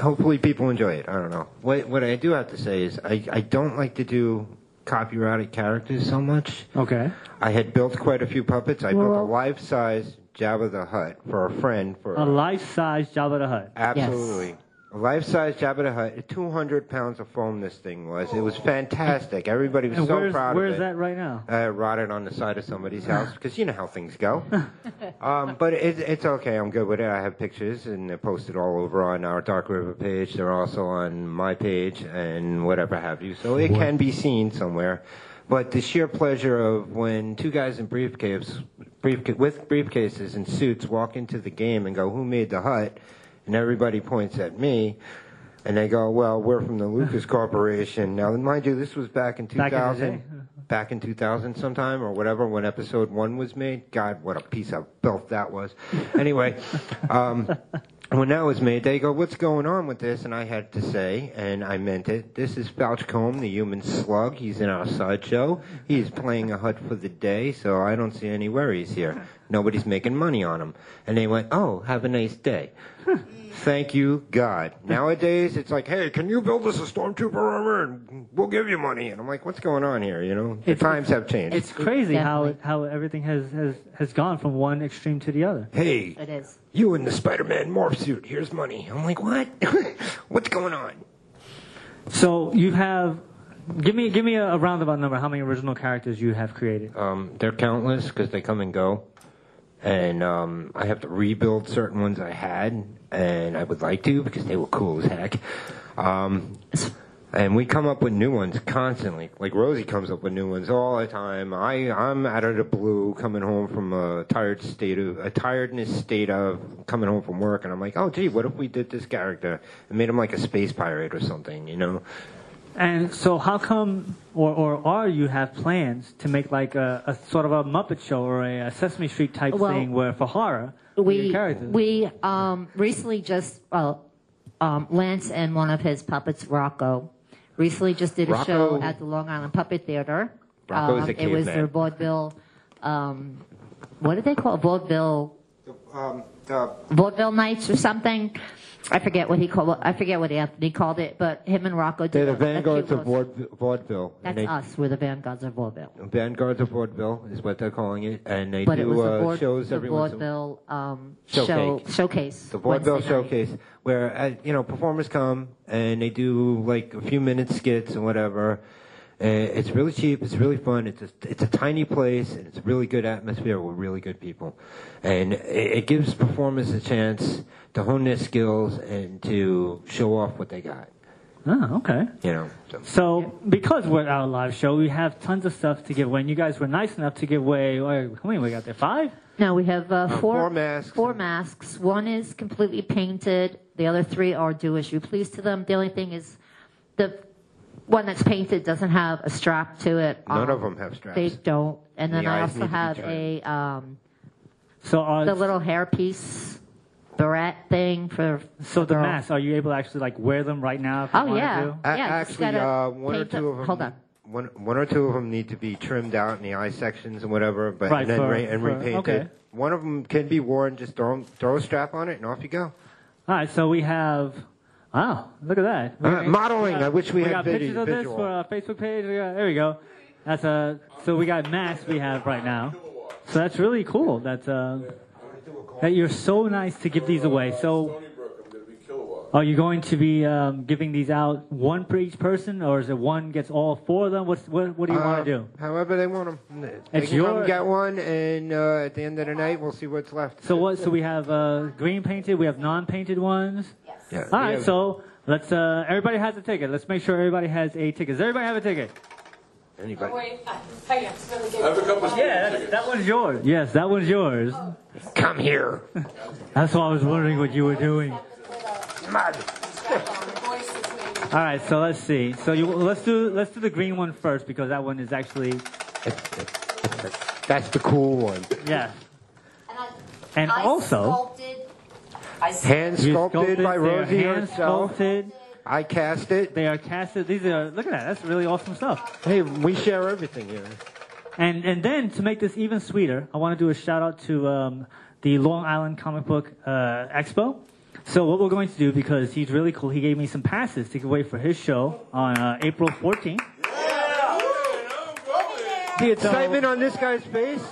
hopefully people enjoy it. I don't know. What what I do have to say is I I don't like to do copyrighted characters so much. Okay. I had built quite a few puppets. I built a Well- life-size Jabba the Hutt for a friend for A life-size Jabba the Hutt. Absolutely. Life-size Jabba the Hutt. 200 pounds of foam this thing was. It was fantastic. Everybody was And so where's, proud where's of it. Where is that right now? Uh, rotted on the side of somebody's house because you know how things go. um, but it, it's okay. I'm good with it. I have pictures and they're posted all over on our Dark River page. They're also on my page and whatever have you. So it can be seen somewhere. But the sheer pleasure of when two guys in briefcases, briefca- with briefcases and suits walk into the game and go, "Who made the Hutt?" And everybody points at me. And they go, well, we're from the Lucas Corporation. Now, mind you, this was back in Back in 2000 back in 2000 sometime or whatever when episode one was made. God, what a piece of filth that was. Anyway, um, when that was made, they go, what's going on with this? And I had to say, and I meant it, this is Fouchcombe, the human slug. He's in our sideshow. He's playing a Hutt for the day, so I don't see any worries here. Nobody's making money on him. And they went, oh, have a nice day. Thank you, God. Nowadays, it's like, hey, can you build us a stormtrooper armor and we'll give you money? And I'm like, what's going on here? You know, the It's- times have changed. It's crazy how how everything has, has, has gone from one extreme to the other. hey, It is. you in the Spider-Man morph suit. Here's money. I'm like, what? what's going on? So you have, give me give me a, a roundabout number. How many original characters you have created? Um, they're countless because they come and go, and um, I have to rebuild certain ones I had, and I would like to because they were cool as heck. Um, and we come up with new ones constantly. Like Rosie comes up with new ones all the time. I I'm out of the blue, coming home from a tired state of a tiredness state of coming home from work, and I'm like, oh gee, what if we did this character and made him like a space pirate or something, you know? And so how come, or, or are you have plans to make like a, a sort of a Muppet show or a, Sesame Street type Well, thing where for horror, We characters? we um, recently just well, um, Lance and one of his puppets, Rocco, recently just did a Rocco- show at the Long Island Puppet Theater. Rocco's um, a It was their vaudeville. Um, what did they call it? Vaudeville Um, the vaudeville nights or something. I forget what he called. I forget what Anthony called it, but him and Rocco did. they're the vanguards of vaud- vaudeville. That's they- us. We're the vanguards of vaudeville. Vanguards of Vaudeville is what they're calling it, and they But it do was the, uh, vaud- shows the every once in a vaudeville um, Showcase. show showcase. the vaudeville Wednesday night. showcase where uh, you know performers come and they do like a few minute skits and whatever. Uh, it's really cheap. It's really fun. It's a, it's a tiny place and it's a really good atmosphere with really good people, and it, it gives performers a chance to hone their skills and to show off what they got. Oh, okay. You know. So. So because we're our live show, we have tons of stuff to give away. And you guys were nice enough to give away. uh, How many we got there? Five. No, we have uh, four, four masks. Four masks. One is completely painted. The other three are do as you please to them. The only thing is, the one that's painted doesn't have a strap to it. None Um, of them have straps. They don't. And then The I also need to be have a um, So are the little hairpiece beret thing for. So the girl. masks, are you able to actually like wear them right now? If you Oh, wanted yeah. to? A- Yeah, just actually, gotta uh, one or paint two the- of them. hold on. One, one or two of them need to be trimmed out in the eye sections and whatever, but Right, and then for- re- and for- repainted. okay. One of them can be worn. Just throw, throw a strap on it and off you go. All right, so we have. Wow, look at that. Uh, got- modeling. got- I wish we had got vid- pictures of this visual. for our Facebook page. We got- there we go. That's a. So we got masks we have right now. So that's really cool. That's uh, that you're so nice to give these away. So are you going to be um, giving these out one for each person, or is it one gets all four of them? What's what? What do you Uh, want to do? However they want them. They It's can come your- get one, and uh, at the end of the night, we'll see what's left. So what? So we have uh, green painted. We have non-painted ones. Yes. Yeah. All right. Yeah. So let's. Uh, everybody has a ticket. Let's make sure everybody has a ticket. Does everybody have a ticket? Anybody? Wait, I, I accidentally gave I have a couple of Yeah, that, that one's yours. Yes, that one's yours. Oh. Come here. That's why I was wondering what you were doing. All right, so let's see. So you let's do let's do the green one first because that one is actually That's the cool one. yeah. And also, Hand you sculpted by they are Rosie hand herself. sculpted. I cast it. They are casted. These are look at that. That's really awesome stuff. Hey, we share everything here. And and then to make this even sweeter, I want to do a shout out to um, the Long Island Comic Book uh, Expo. So what we're going to do because he's really cool, he gave me some passes to give away for his show on uh, April 14th. The excitement on this guy's face.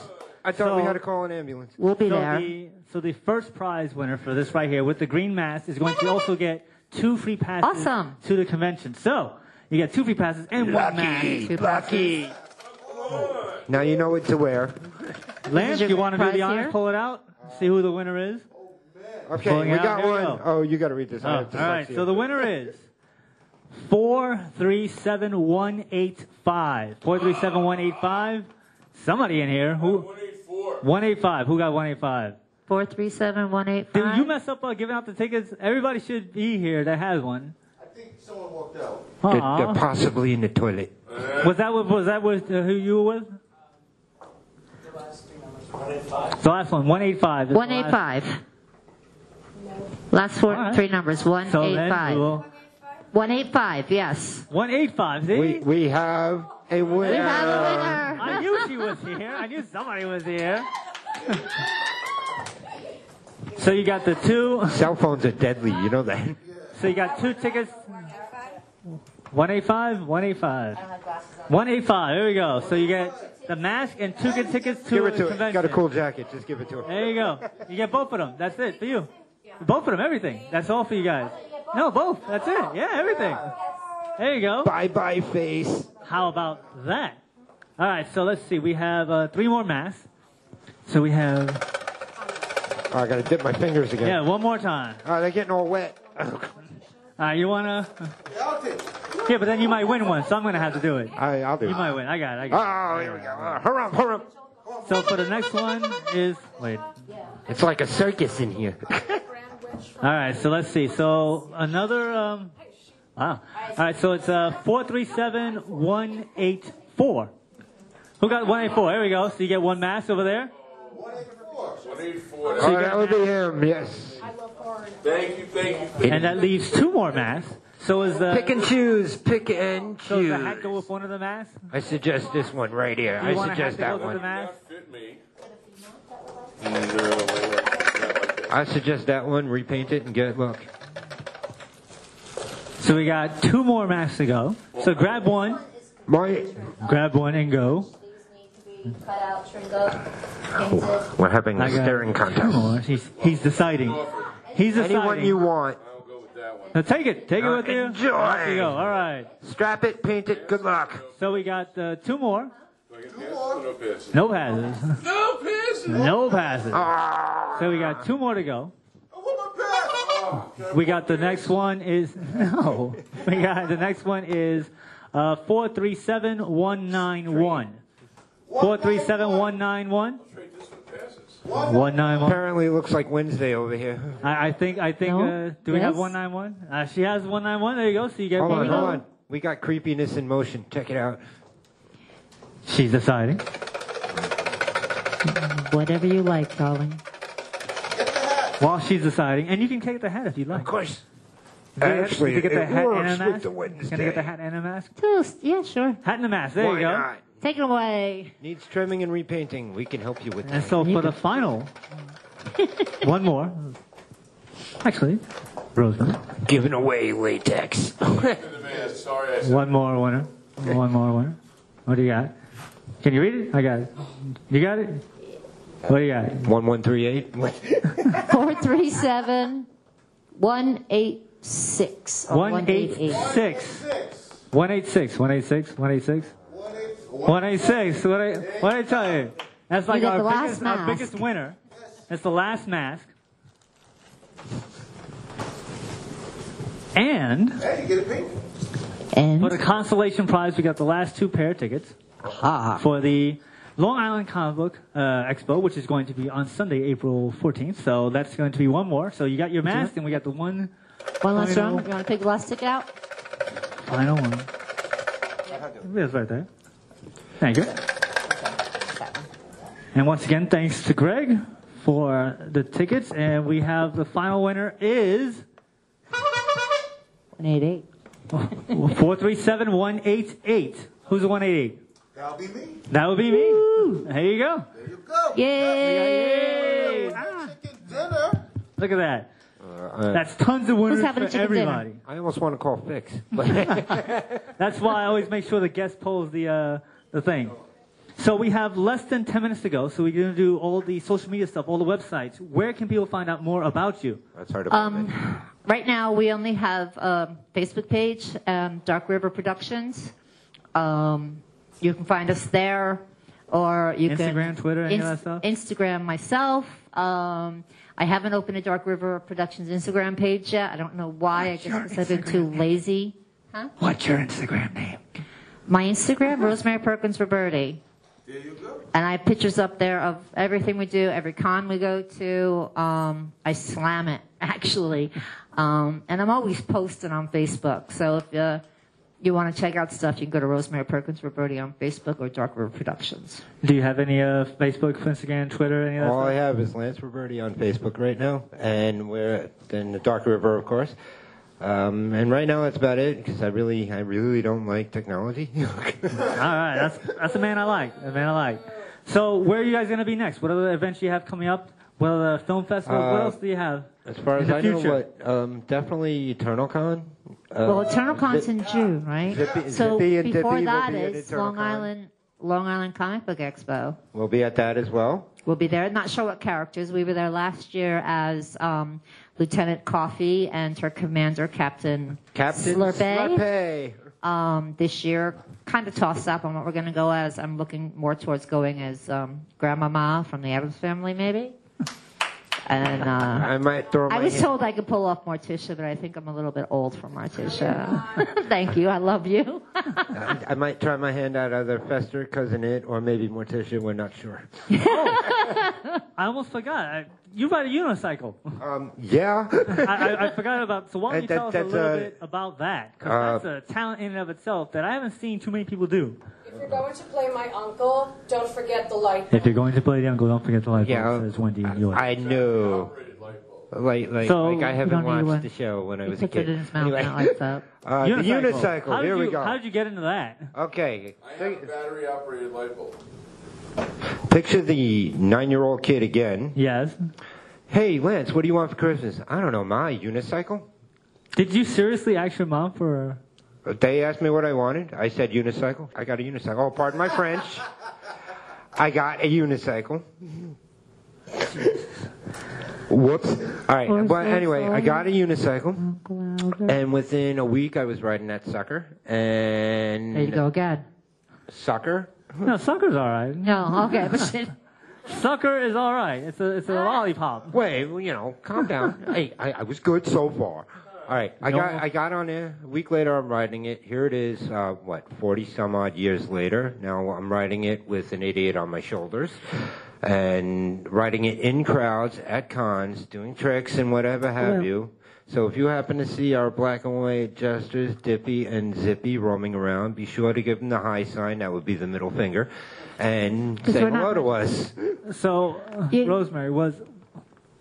I thought we had to call an ambulance. We'll be so there. The, so the first prize winner for this right here with the green mask is going to also get two free passes Awesome. to the convention. So you get two free passes and one mask. Lucky, Two lucky. Now you know what to wear. Lance, you want to do prize the honors? here? Pull it out. See who the winner is. Okay, Pulling we out. got Here we one. go. Oh, you got to read this. Oh, all right. dyslexia. So the winner is four three seven one eight five. Four three seven one eight five. Somebody in here who 184. one eight five. Who got one eight five? Four three seven one eight Did you mess up uh, giving out the tickets? Everybody should be here that has one. I think someone walked out. They're, they're possibly in the toilet. Was that with, was that with uh, who you were with? The last one, one eight five. One eight five. The Last four All right. three numbers. One So eight then five. we'll, One eight five. Yes. one eight five. See? We we have a winner. We have a winner. I knew she was here. I knew somebody was here. so you got the two. Cell phones are deadly. You know that. So you got two tickets. 185, 185. 185, there we go. So you get the mask and two good tickets to Give it to convention. it. Got a cool jacket. Just give it to her. There you go. You get both of them. That's it for you. Both of them, everything. That's all for you guys. No, both. That's it. Yeah, everything. There you go. Bye bye face. How about that? All right, so let's see. We have uh, three more masks. So we have, Oh, I got to dip my fingers again. yeah, one more time. Oh, they're getting all wet. All right, you want to? Yeah, but then you might win one, so I'm going to have to do it. I, I'll do You it. might win. I got it. I got Oh, here we go. Uh, hurry up, hurry up. So for the next one is, wait. It's like a circus in here. All right, so let's see. So another, um, wow. All right, so it's uh, 437-184. Who got 184? There we go. So you get one mask over there. 184. oh, that would be him. Yes. Thank you, thank you. And that leaves two more masks. So is the, Pick and choose. Pick and choose. so does the hat go with one of the masks? I suggest this one right here. Do you I want a hat suggest that that goes with the one. mask? Fit me. No, not like. I suggest that one. Repaint it and get look. So we got two more masks to go. So grab one, My, grab one and go. Cut out, shrink up, we're having I a got staring two contest. more. He's, he's deciding. He's deciding. Anyone you want. I'll go with that one. Now take it. Take it with you. Enjoy. Off you go. All right. Strap it, paint it. Good luck. So we got uh, two more. Do I get passes or no passes? No passes. No passes. No passes. Ah. So we got two more to go. I want my pass. We got the next one is no. We got the next one is uh, four three seven one nine one. Four three seven one nine one. Trade this for passes. One nine one. Apparently, it looks like Wednesday over here. I, I think I think. No? Uh, do we have one nine one? Uh, She has one nine one. There you go. So you get Hold on, hold on. We got creepiness in motion. Check it out. She's deciding. Whatever you like, darling. while she's deciding, and you can take the hat if you'd like. Of course. You Actually, you get the it hat and works a with mask. the Can I Wednesday. get the hat and a mask? Toast. Yeah, sure. Hat and a mask. There Why you go. not? Take it away. Needs trimming and repainting. We can help you with And that. so for the final, one more. Actually, Rosemary. Giving away latex. Sorry, I said. One more winner. One more winner. What do you got? Can you read it? I got it. You got it? What do you got? One one three eight. Four three seven one eight six. or One eight 188. six. One eight six. One eight six. One eight six. One eight six. What I say? what I tell you? That's like You our the last biggest, our biggest winner. It's the last mask. And Hey, get a. And for the consolation prize, we got the last two pair of tickets for the Long Island Comic Book uh, Expo, which is going to be on Sunday, April 14th. So that's going to be one more. So you got your mask, and we got the one One last final- round. You want to pick the last ticket out? Final one. It's right there. Thank you. And once again, thanks to Greg for the tickets. And we have the final winner is One eight eight. 437188. Who's the 188? That'll be me. That'll be me. There you go. There you go. Yay! Yay. Ah, Chicken dinner. look at that. Uh, That's tons of winners for chicken dinner? everybody. I almost want to call Fix. That's why I always make sure the guest pulls the uh, the thing. So we have less than 10 minutes to go. So we're going to do all the social media stuff, all the websites. Where can people find out more about you? That's hard to believe. Um, right now, we only have a Facebook page, um, Dark River Productions. Um, you can find us there, or you can Instagram, Twitter, any of that stuff? Instagram myself. Um, I haven't opened a Dark River Productions Instagram page yet. I don't know why. I guess because I've been too lazy. Huh? What's your Instagram name? My Instagram, Rosemary Perkins Roberti. There you go. And I have pictures up there of everything we do, every con we go to. Um, I slam it, actually. Um, and I'm always posting on Facebook. So if uh, you want to check out stuff, you can go to Rosemary Perkins Roberti on Facebook or Dark River Productions. Do you have any uh, Facebook, Instagram, Twitter, any of that All I have is Lance Roberti on Facebook right now, and we're in the Dark River, of course. Um, and right now, that's about it because I really, I really don't like technology. All right, that's that's a man I like. A man I like. So where are you guys going to be next? What other events you have coming up? What other film festivals? what Uh, else do you have? as far in as the I know, what um, definitely EternalCon. Uh, well, Eternal Con's in June, right? Zippy- so Zippy and before Dippy will that be is Long Island, Long Island Comic Book Expo. We'll be at that as well. We'll be there. Not sure what characters. We were there last year as um, Lieutenant Coffee and her commander, Captain, Captain Slurpee. Slurpee. Um, this year, kind of tossed up on what we're going to go as. I'm looking more towards going as um, Grandmama from the Addams Family, maybe. And uh, I might throw my I was hand- told I could pull off Morticia, but I think I'm a little bit old for Morticia. Thank you. I love you. I, I might try my hand at either Fester, Cousin It, or maybe Morticia. We're not sure. I almost forgot. I, you ride a unicycle. Um, yeah. I, I, I forgot about. So why don't you That- tell us a little uh, bit about that? 'Cause uh, that's a talent in and of itself that I haven't seen too many people do. If you're going to play my uncle, don't forget the light. Bulb. If you're going to play the uncle, don't forget the light bulb. Yeah, says Wendy York. I know. Like, like, So- like I haven't don't need watched one. the show when I was a puts it kid. in his mouth Anyway. and it lights up. Uh, the unicycle. How Here you, we go. How did you get into that? Okay. I have a battery operated light bulb. Picture the nine-year-old kid again. Yes. Hey, Lance, what do you want for Christmas? I don't know, my unicycle. Did you seriously ask your mom for? They asked me what I wanted. I said unicycle. I got a unicycle. Oh, pardon my French. I got a unicycle. Whoops. All right. But anyway, I got a unicycle, and within a week, I was riding that sucker. And There you go again. sucker. No, sucker's all right. No, okay, but shit. Sucker is all right. It's a it's a ah. lollipop. Wait, you know, calm down. hey, I, I was good so far. All right, I No. got I got on there. A week later, I'm riding it. Here it is. Uh, what, 40 some odd years later? Now I'm riding it with an idiot on my shoulders, and riding it in crowds at cons, doing tricks and whatever have Well. you. So if you happen to see our black and white jesters, Dippy and Zippy, roaming around, be sure to give them the high sign. That would be the middle finger, and say we're hello not- to us. So, uh, You- Rosemary was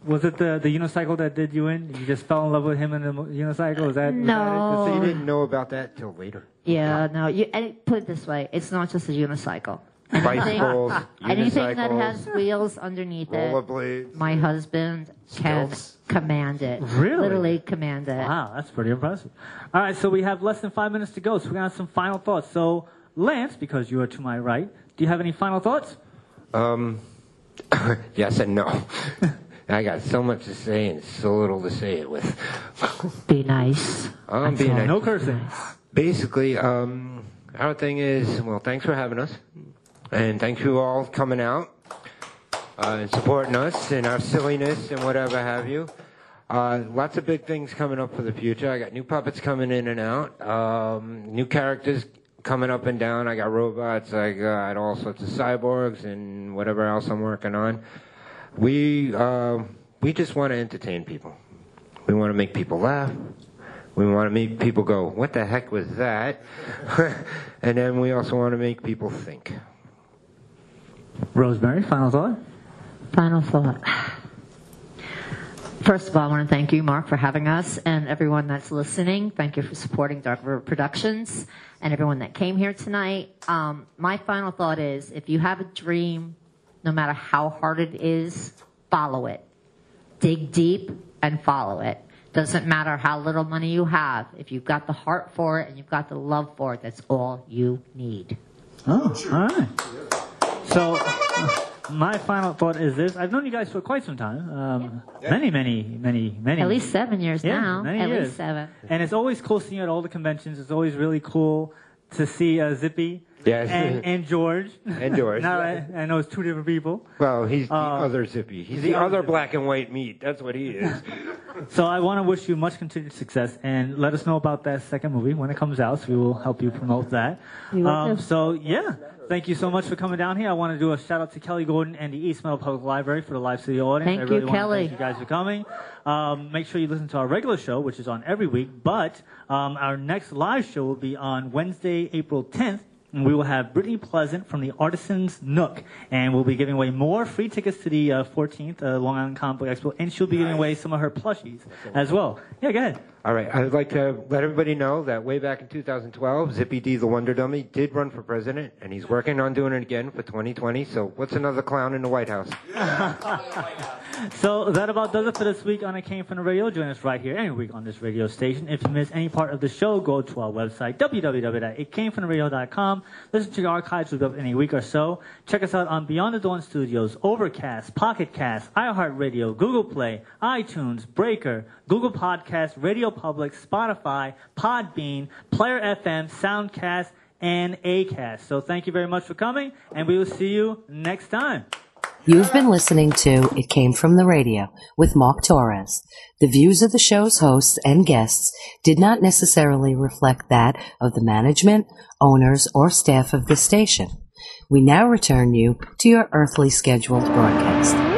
Was it the, the unicycle that did you in? You just fell in love with him in the unicycle? Is that, was No. So you didn't know about that till later. Yeah, no. You, and put it this way: it's not just a unicycle. Bicycles, anything that has wheels underneath it, my husband can Stilts. command it. Really? Literally command it. Wow, that's pretty impressive. All right, so we have less than five minutes to go, so we're gonna have some final thoughts. So, Lance, because you are to my right, do you have any final thoughts? Um, yes and no. I got so much to say and so little to say it with. Be nice. I'm being nice. No cursing. Basically, um, our thing is, well, thanks for having us. And thank you all coming out uh, and supporting us and our silliness and whatever have you. Uh, lots of big things coming up for the future. I got new puppets coming in and out, um, new characters coming up and down. I got robots, I got all sorts of cyborgs and whatever else I'm working on. We uh, we just want to entertain people. We want to make people laugh. We want to make people go, "What the heck was that?" and then we also want to make people think. Rosemary, final thought? Final thought. First of all, I want to thank you, Mark, for having us, and everyone that's listening. Thank you for supporting Dark River Productions and everyone that came here tonight. Um, my final thought is if you have a dream, no matter how hard it is, follow it. Dig deep and follow it. Doesn't matter how little money you have. If you've got the heart for it and you've got the love for it, that's all you need. Oh, all right. So, my final thought is this: I've known you guys for quite some time, um, many, many, many, many. At least seven years yeah, now. Many At years. least seven. And it's always cool seeing you at all the conventions. It's always really cool to see uh, Zippy Yes. and, and George. And George. now I, I know it's two different people. Well, he's the Uh, other Zippy. He's the the, other other black and white meat. That's what he is. So I want to wish you much continued success and let us know about that second movie when it comes out. So we will help you promote that. We will Um, do. so yeah, thank you so much for coming down here. I want to do a shout out to Kelly Gordon and the East Meadow Public Library for the live studio audience. Thank I really you, want to Kelly. Thank you guys for coming. Um, make sure you listen to our regular show, which is on every week. But um, our next live show will be on Wednesday, April 10th. And we will have Brittany Pleasant from the Artisans Nook, and we'll be giving away more free tickets to the uh, 14th uh, Long Island Comic Book Expo, and she'll be giving away some of her plushies as well. Yeah, go ahead. All right, I would like to let everybody know that way back in 2012, Zippy D, the Wonder Dummy, did run for president, and he's working on doing it again for 2020. So, what's another clown in the White House? So that about does it for this week on It Came From the Radio. Join us right here every week on this radio station. If you miss any part of the show, go to our website, www.itcamefromtheradio.com. Listen to the archives up in a week or so. Check us out on Beyond the Dawn Studios, Overcast, Pocket Cast, iHeartRadio, Google Play, iTunes, Breaker, Google Podcast, Radio Public, Spotify, Podbean, Player FM, Soundcast, and Acast. So thank you very much for coming, and we will see you next time. You've been listening to It Came From the Radio with Mark Torres. The views of the show's hosts and guests did not necessarily reflect that of the management, owners, or staff of the station. We now return you to your earthly scheduled broadcast.